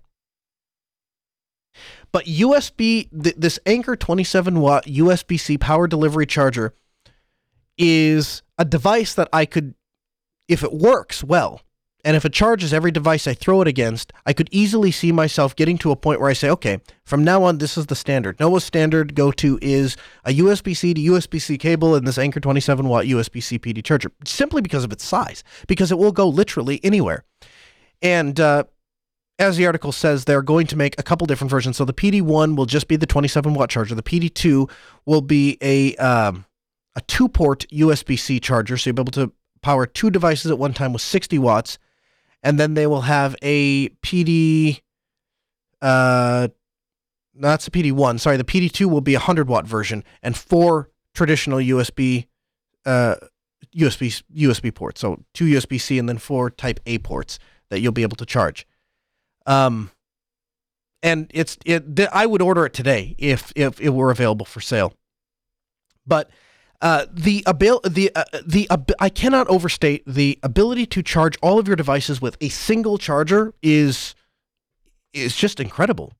But USB, th- this Anker 27 watt USB C power delivery charger is a device that I could, if it works well, and if it charges every device I throw it against, I could easily see myself getting to a point where I say, okay, from now on, this is the standard. Noah's standard go to is a USB C to USB C cable and this Anker 27 watt USB C PD charger, simply because of its size, because it will go literally anywhere. And uh, as the article says, they're going to make a couple different versions. So the PD1 will just be the 27 watt charger. The PD2 will be a um, a two port USB C charger, so you'll be able to power two devices at one time with 60 watts and then they will have a PD. Uh, that's the PD one. Sorry, the PD two will be a hundred watt version and four traditional USB, uh, USB USB ports. So two USB C and then four Type A ports that you'll be able to charge. Um, and it's it. I would order it today if if it were available for sale. But uh, the abil- the uh, the uh, I cannot overstate the ability to charge all of your devices with a single charger is is just incredible.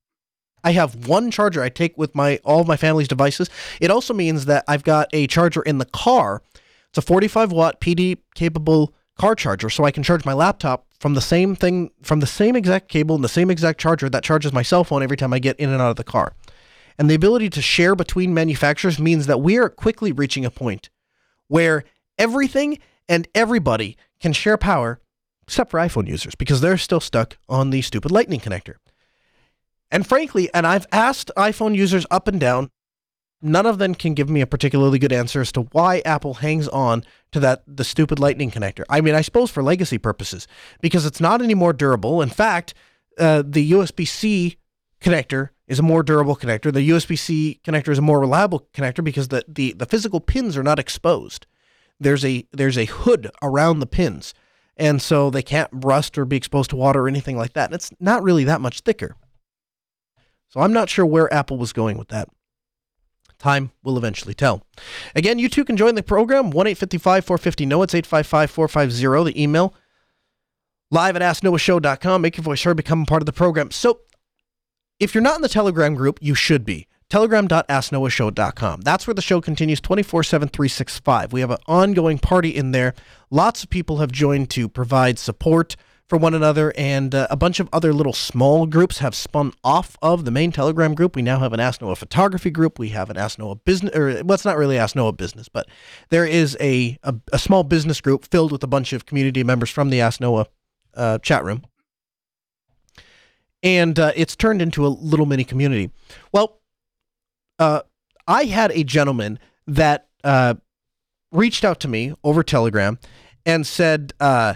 I have one charger I take with my all of my family's devices. It also means that I've got a charger in the car. It's a 45 watt PD capable car charger, so I can charge my laptop from the same thing from the same exact cable and the same exact charger that charges my cell phone every time I get in and out of the car. And the ability to share between manufacturers means that we are quickly reaching a point where everything and everybody can share power except for iPhone users because they're still stuck on the stupid Lightning connector. And frankly, and I've asked iPhone users up and down, none of them can give me a particularly good answer as to why Apple hangs on to that the stupid Lightning connector. I mean, I suppose for legacy purposes because it's not any more durable. In fact, uh, the USB-C connector is a more durable connector. The USB-C connector is a more reliable connector because the, the, the physical pins are not exposed. There's a there's a hood around the pins, and so they can't rust or be exposed to water or anything like that. And it's not really that much thicker. So I'm not sure where Apple was going with that. Time will eventually tell. Again, you too can join the program. 1 855 450 No. It's 855 450. The email live at asknoahshow.com. Make your voice heard, become a part of the program. So if you're not in the Telegram group, you should be. Telegram.asknoahshow.com. That's where the show continues 24 7, 365. We have an ongoing party in there. Lots of people have joined to provide support for one another, and uh, a bunch of other little small groups have spun off of the main Telegram group. We now have an Ask Noah photography group. We have an Ask Noah business, or well, it's not really Ask Noah business, but there is a, a, a small business group filled with a bunch of community members from the Ask Noah uh, chat room and uh, it's turned into a little mini community. Well, uh, I had a gentleman that uh, reached out to me over Telegram and said, uh,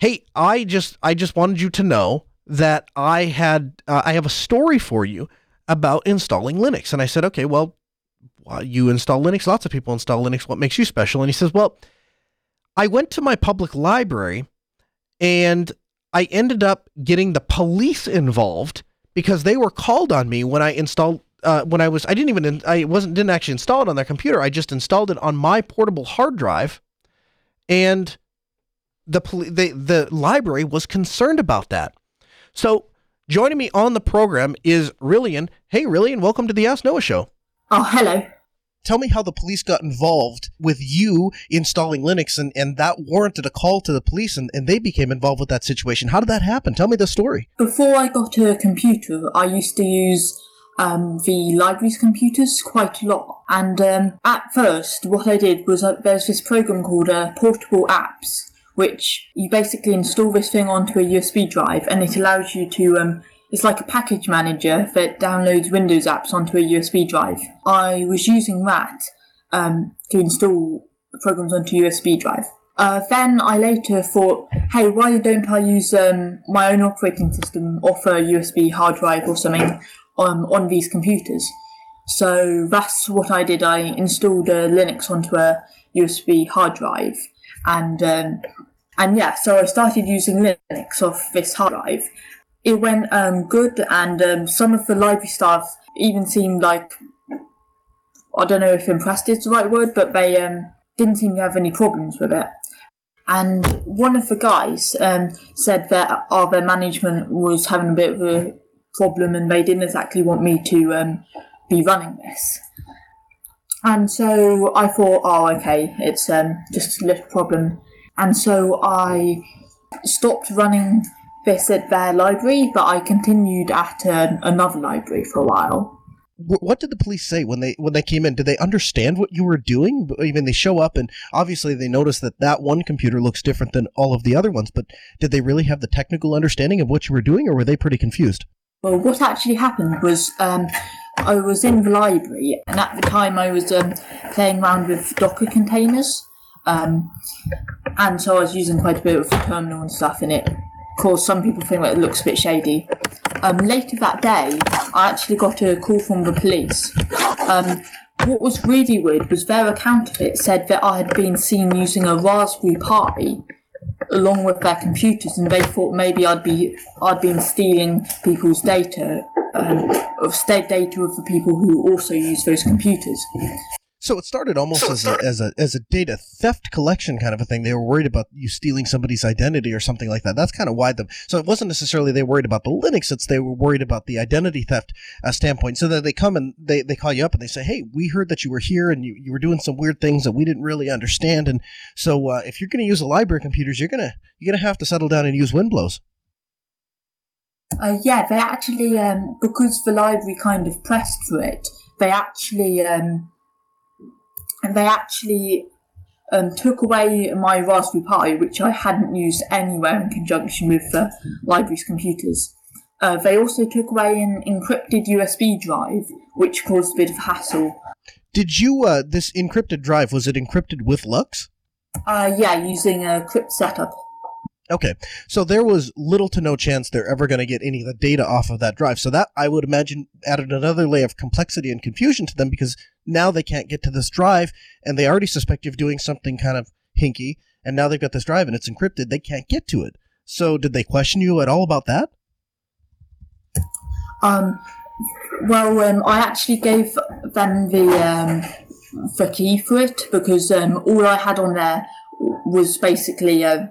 "Hey, I just I just wanted you to know that I had uh, I have a story for you about installing Linux." And I said, "Okay, well, you install Linux. Lots of people install Linux. What makes you special?" And he says, "Well." I went to my public library and I ended up getting the police involved because they were called on me when I installed uh, when I was I didn't even I wasn't didn't actually install it on their computer. I just installed it on my portable hard drive, and the the the library was concerned about that. So joining me on the program is Rillian. Hey, Rillian, welcome to the Ask Noah Show. Oh, hello. Tell me how the police got involved with you installing Linux and, and that warranted a call to the police and, and they became involved with that situation. How did that happen? Tell me the story. Before I got a computer, I used to use um, the library's computers quite a lot. And um, at first, what I did was uh, there's this program called uh, Portable Apps, which you basically install this thing onto a USB drive and it allows you to um, it's like a package manager that downloads Windows apps onto a USB drive. I was using that um, to install programs onto USB drive. Uh, then I later thought, hey, why don't I use um, my own operating system off a USB hard drive or something um, on these computers? So that's what I did. I installed a Linux onto a USB hard drive, and um, and yeah, so I started using Linux off this hard drive, it went um, good, and um, some of the library staff even seemed like I don't know if impressed is the right word, but they um, didn't seem to have any problems with it. And one of the guys um, said that our management was having a bit of a problem, and they didn't exactly want me to um, be running this. And so I thought, oh, okay, it's um, just a little problem. And so I stopped running this at their library, but I continued at another library for a while. What did the police say when they when they came in? Did they understand what you were doing? I mean, they show up and obviously they notice that that one computer looks different than all of the other ones. But did they really have the technical understanding of what you were doing, or were they pretty confused? Well, what actually happened was um, I was in the library, and at the time I was um, playing around with Docker containers, um, and so I was using quite a bit of terminal and stuff in it course, some people think that it looks a bit shady. Um, later that day, I actually got a call from the police. Um, what was really weird was their account of it said that I had been seen using a Raspberry Pi along with their computers, and they thought maybe I'd be I'd been stealing people's data, um, of state data of the people who also use those computers. So it started almost so as, started- a, as a as a data theft collection kind of a thing. They were worried about you stealing somebody's identity or something like that. That's kind of why them. So it wasn't necessarily they worried about the Linux. It's they were worried about the identity theft uh, standpoint. So that they come and they, they call you up and they say, "Hey, we heard that you were here and you, you were doing some weird things that we didn't really understand. And so uh, if you're going to use a library computers, you're gonna you're gonna have to settle down and use Winblows." Uh, yeah, they actually um, because the library kind of pressed for it. They actually um, and they actually um, took away my Raspberry Pi, which I hadn't used anywhere in conjunction with the library's computers. Uh, they also took away an encrypted USB drive, which caused a bit of hassle. Did you, uh, this encrypted drive, was it encrypted with LUKS? Uh, yeah, using a cryptsetup. Okay, so there was little to no chance they're ever going to get any of the data off of that drive. So that I would imagine added another layer of complexity and confusion to them because now they can't get to this drive, and they already suspect you of doing something kind of hinky, and now they've got this drive and it's encrypted. They can't get to it. So did they question you at all about that? Um, well, um, I actually gave them the um, the key for it because um, all I had on there was basically. Uh,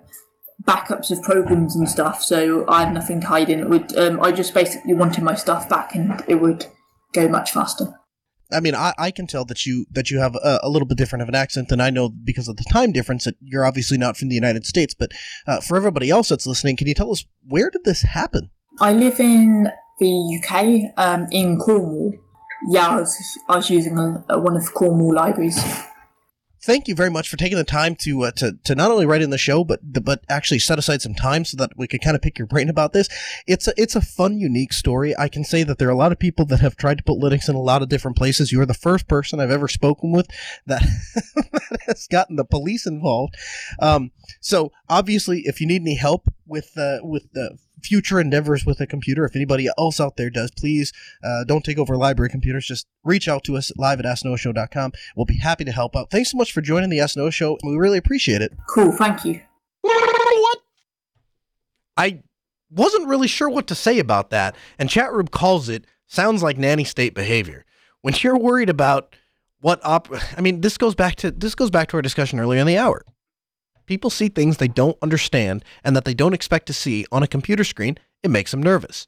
backups of programs and stuff, so I had nothing to hide in. It would um, I just basically wanted my stuff back, and it would go much faster. I mean, I, I can tell that you that you have a, a, little bit different of an accent than I know because of the time difference. That you're obviously not from the United States, but uh, for everybody else that's listening, can you tell us where did this happen? I live in the UK, um, in Cornwall. Yeah, I was, I was using a, a, one of the Cornwall libraries thank you very much for taking the time to uh, to to not only write in the show, but but actually set aside some time so that we could kind of pick your brain about this. It's a it's a fun, unique story. I can say that there are a lot of people that have tried to put Linux in a lot of different places. You are the first person I've ever spoken with that, [laughs] that has gotten the police involved. Um, so obviously, if you need any help with uh, with the future endeavors with a computer. If anybody else out there does, please uh, don't take over library computers. Just reach out to us live at asknoahshow.com. We'll be happy to help out. Thanks so much for joining the Ask Noah Show. We really appreciate it. Cool. Thank you. What? I wasn't really sure what to say about that, and Chatroom calls it sounds like nanny state behavior. When you're worried about what op I mean, this goes back to this goes back to our discussion earlier in the hour. People see things they don't understand and that they don't expect to see on a computer screen. It makes them nervous.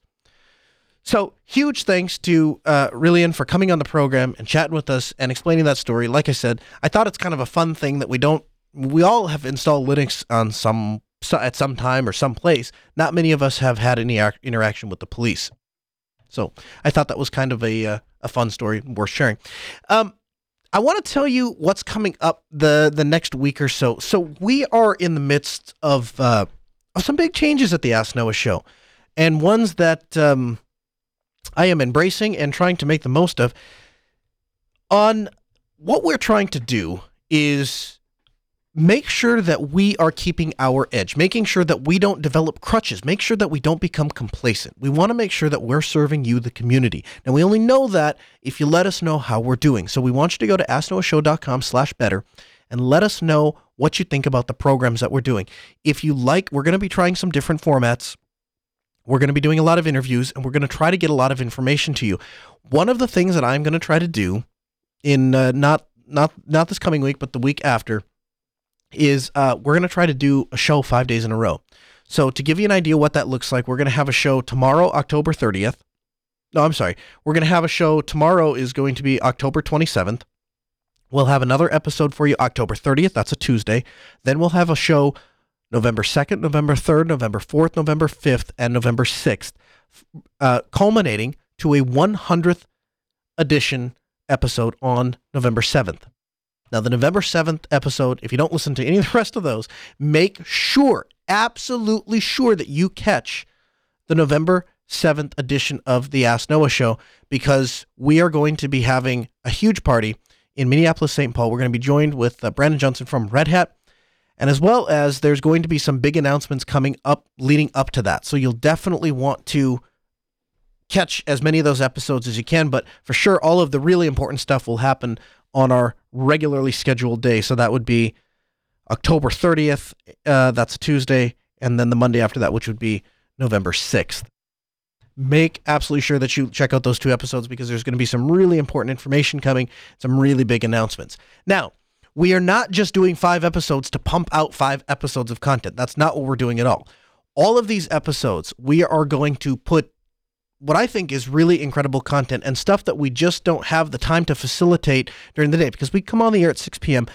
So, huge thanks to uh, Rillian for coming on the program and chatting with us and explaining that story. Like I said, I thought it's kind of a fun thing that we don't. We all have installed Linux on some at some time or some place. Not many of us have had any interaction with the police. So I thought that was kind of a uh, a fun story worth sharing. Um, I want to tell you what's coming up the the next week or so. So we are in the midst of uh, some big changes at the Ask Noah show, and ones that um, I am embracing and trying to make the most of. On what we're trying to do is make sure that we are keeping our edge, making sure that we don't develop crutches, make sure that we don't become complacent. We want to make sure that we're serving you, the community. Now, we only know that if you let us know how we're doing. So we want you to go to asknoahshow.com slash better and let us know what you think about the programs that we're doing. If you like, we're going to be trying some different formats. We're going to be doing a lot of interviews and we're going to try to get a lot of information to you. One of the things that I'm going to try to do in uh, not not not this coming week, but the week after is uh, we're going to try to do a show five days in a row. So to give you an idea what that looks like, we're going to have a show tomorrow, October 30th. No, I'm sorry. We're going to have a show tomorrow is going to be October 27th. We'll have another episode for you October 30th. That's a Tuesday. Then we'll have a show November 2nd, November 3rd, November 4th, November 5th, and November 6th, uh, culminating to a 100th edition episode on November 7th. Now, the November 7th episode, if you don't listen to any of the rest of those, make sure, absolutely sure that you catch the November 7th edition of the Ask Noah show because we are going to be having a huge party in Minneapolis, St. Paul. We're going to be joined with uh, Brandon Johnson from Red Hat. And as well as there's going to be some big announcements coming up leading up to that. So you'll definitely want to catch as many of those episodes as you can. But for sure, all of the really important stuff will happen on our regularly scheduled day. So that would be October 30th. Uh, that's a Tuesday. And then the Monday after that, which would be November 6th. Make absolutely sure that you check out those two episodes because there's going to be some really important information coming, some really big announcements. Now, we are not just doing five episodes to pump out five episodes of content. That's not what we're doing at all. All of these episodes, we are going to put what I think is really incredible content and stuff that we just don't have the time to facilitate during the day because we come on the air at 6 p.m.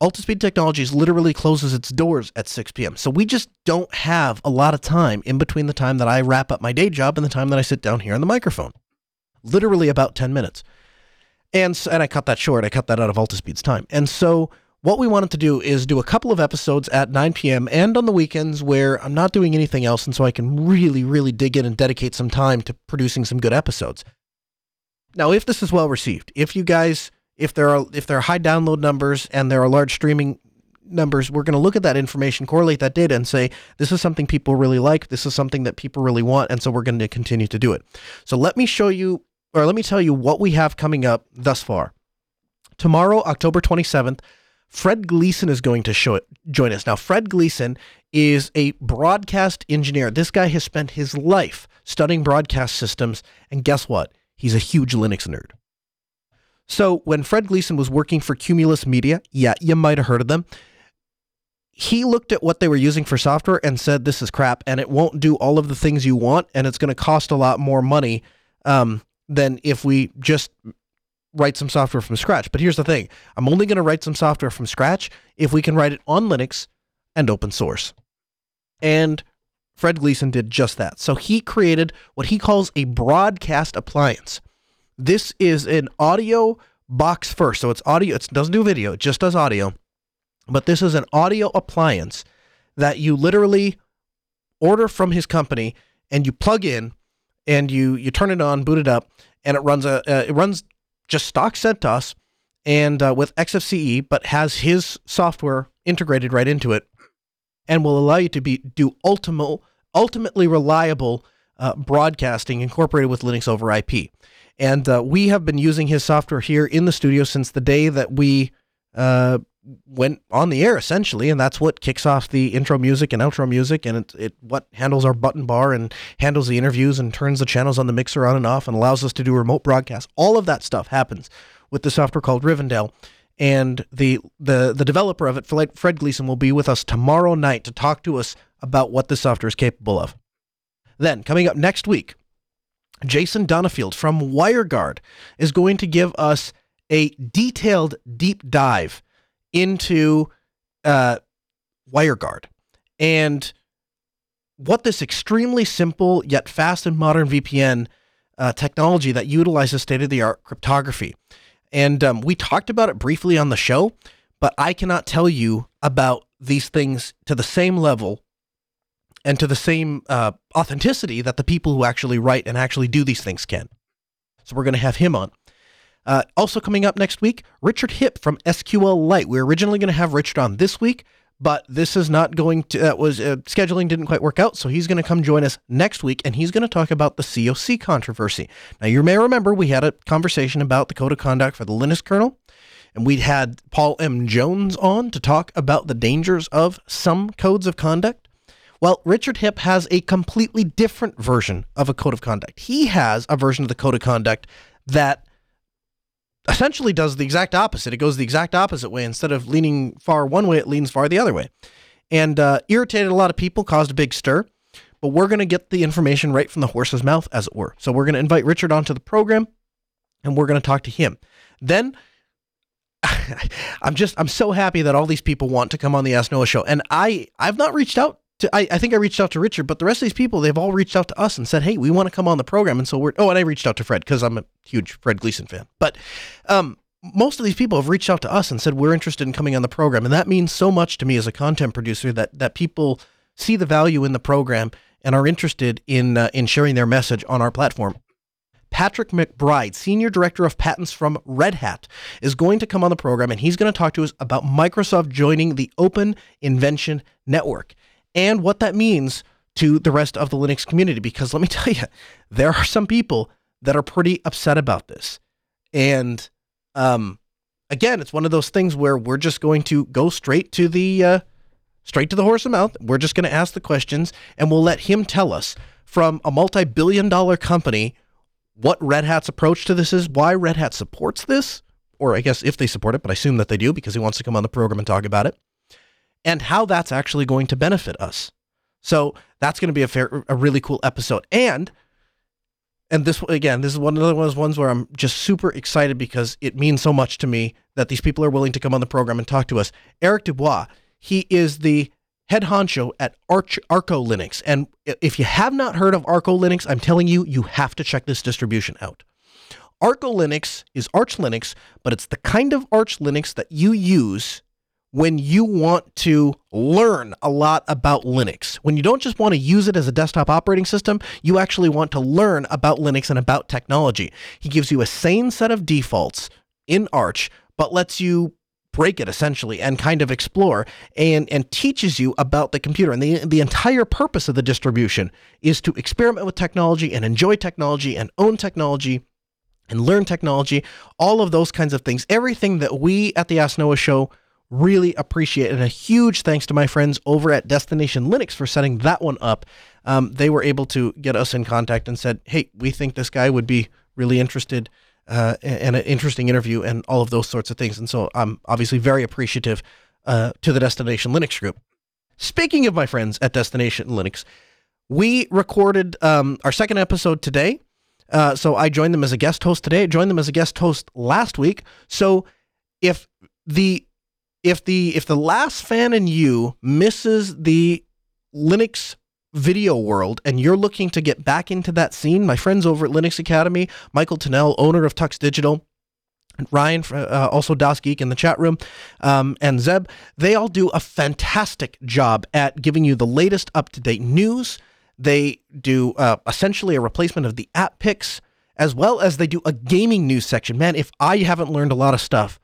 Altispeed Technologies literally closes its doors at 6 p.m. So we just don't have a lot of time in between the time that I wrap up my day job and the time that I sit down here on the microphone. Literally about 10 minutes. And, and I cut that short. I cut that out of Altispeed's time. And so what we wanted to do is do a couple of episodes at 9 p.m. and on the weekends where I'm not doing anything else, and so I can really, really dig in and dedicate some time to producing some good episodes. Now, if this is well received, if you guys, if there are if there are high download numbers and there are large streaming numbers, we're going to look at that information, correlate that data, and say this is something people really like, this is something that people really want, and so we're going to continue to do it. So let me show you, or let me tell you what we have coming up thus far. Tomorrow, October 27th, Fred Gleason is going to show it, join us. Now, Fred Gleason is a broadcast engineer. This guy has spent his life studying broadcast systems, and guess what? He's a huge Linux nerd. So, when Fred Gleason was working for Cumulus Media, yeah, you might have heard of them, he looked at what they were using for software and said, This is crap, and it won't do all of the things you want, and it's going to cost a lot more money um, than if we just write some software from scratch. But here's the thing I'm only going to write some software from scratch if we can write it on Linux and open source. And Fred Gleason did just that. So he created what he calls a broadcast appliance. This is an audio box first. So it's audio, it doesn't do video, it just does audio. But this is an audio appliance that you literally order from his company and you plug in and you you turn it on, boot it up, and it runs a uh, it runs just stock CentOS and uh, with XFCE, but has his software integrated right into it, and will allow you to be do ultimate, ultimately reliable uh, broadcasting incorporated with Linux over IP. And uh, we have been using his software here in the studio since the day that we uh, went on the air, essentially, and that's what kicks off the intro music and outro music, and it, it what handles our button bar and handles the interviews and turns the channels on the mixer on and off and allows us to do remote broadcasts. All of that stuff happens with the software called Rivendell. And the the the developer of it, Fred Gleason, will be with us tomorrow night to talk to us about what the software is capable of. Then, coming up next week, Jason Donenfeld from WireGuard is going to give us a detailed deep dive into uh, WireGuard and what this extremely simple yet fast and modern VPN uh, technology that utilizes state of the art cryptography And um, we talked about it briefly on the show, but I cannot tell you about these things to the same level and to the same uh, authenticity that the people who actually write and actually do these things can. So we're going to have him on. Uh, also coming up next week, Richard Hipp from SQLite. We are originally going to have Richard on this week, but this is not going to. That was uh, scheduling didn't quite work out, so he's going to come join us next week, and he's going to talk about the COC controversy. Now, you may remember we had a conversation about the code of conduct for the Linux kernel, and we'd had Paul M. Jones on to talk about the dangers of some codes of conduct. Well, Richard Hipp has a completely different version of a code of conduct. He has a version of the code of conduct that essentially does the exact opposite. It goes the exact opposite way. Instead of leaning far one way, it leans far the other way. And uh, irritated a lot of people, caused a big stir. But we're going to get the information right from the horse's mouth, as it were. So we're going to invite Richard onto the program and we're going to talk to him. Then [laughs] I'm just I'm so happy that all these people want to come on the Ask Noah show. And I I've not reached out to, I, I think I reached out to Richard, but the rest of these people, they've all reached out to us and said, hey, we want to come on the program. And so we're, oh, and I reached out to Fred because I'm a huge Fred Gleason fan. But um, most of these people have reached out to us and said, we're interested in coming on the program. And that means so much to me as a content producer that, that people see the value in the program and are interested in, uh, in sharing their message on our platform. Patrick McBride, Senior Director of Patents from Red Hat, is going to come on the program and he's going to talk to us about Microsoft joining the Open Invention Network and what that means to the rest of the Linux community. Because let me [laughs] tell you, there are some people that are pretty upset about this. And um, again, it's one of those things where we're just going to go straight to the uh, straight to the horse's mouth. We're just going to ask the questions, and we'll let him tell us from a multi-billion-dollar company what Red Hat's approach to this is, why Red Hat supports this, or I guess if they support it, but I assume that they do because he wants to come on the program and talk about it and how that's actually going to benefit us. So that's going to be a fair, a really cool episode. And and this again, this is one of those ones where I'm just super excited because it means so much to me that these people are willing to come on the program and talk to us. Erik Dubois, he is the head honcho at Arch Arco Linux, and if you have not heard of Arco Linux, I'm telling you, you have to check this distribution out. Arco Linux is Arch Linux, but it's the kind of Arch Linux that you use when you want to learn a lot about Linux. When you don't just want to use it as a desktop operating system, you actually want to learn about Linux and about technology. He gives you a sane set of defaults in Arch, but lets you break it essentially and kind of explore and and teaches you about the computer and the the entire purpose of the distribution is to experiment with technology and enjoy technology and own technology and learn technology all of those kinds of things everything that we at the Ask Noah show Really appreciate it. And a huge thanks to my friends over at Destination Linux for setting that one up. Um, they were able to get us in contact and said, hey, we think this guy would be really interested uh, and an interesting interview and all of those sorts of things. And so I'm obviously very appreciative uh, to the Destination Linux group. Speaking of my friends at Destination Linux, we recorded um, our second episode today. Uh, so I joined them as a guest host today. I joined them as a guest host last week. So if the if the if the last fan in you misses the Linux video world and you're looking to get back into that scene, my friends over at Linux Academy, Michael Tunnell, owner of Tux Digital, Ryan, uh, also DasGeek in the chat room, um, and Zeb, they all do a fantastic job at giving you the latest up to date news. They do uh, essentially a replacement of the app picks, as well as they do a gaming news section. Man, if I haven't learned a lot of stuff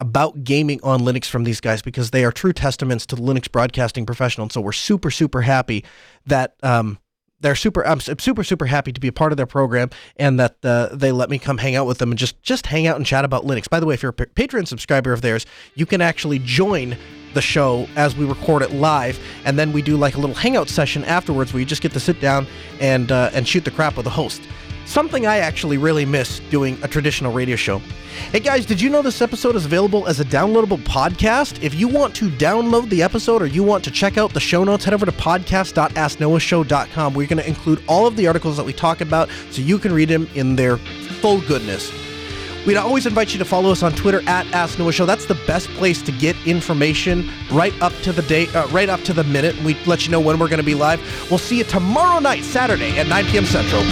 about gaming on Linux from these guys because they are true testaments to the Linux broadcasting professional. And so we're super, super happy that um, they're super. I'm super, super happy to be a part of their program and that uh, they let me come hang out with them and just just hang out and chat about Linux. By the way, if you're a Patreon subscriber of theirs, you can actually join the show as we record it live, and then we do like a little hangout session afterwards where you just get to sit down and uh, and shoot the crap with the host. Something I actually really miss doing a traditional radio show. Hey guys, did you know this episode is available as a downloadable podcast? If you want to download the episode or you want to check out the show notes, head over to podcast.asknoahshow.com. We're going to include all of the articles that we talk about so you can read them in their full goodness. We'd always invite you to follow us on Twitter at Ask Noah Show. That's the best place to get information right up to the date, uh, right up to the minute. We let you know when we're going to be live. We'll see you tomorrow night, Saturday at 9 p.m. Central.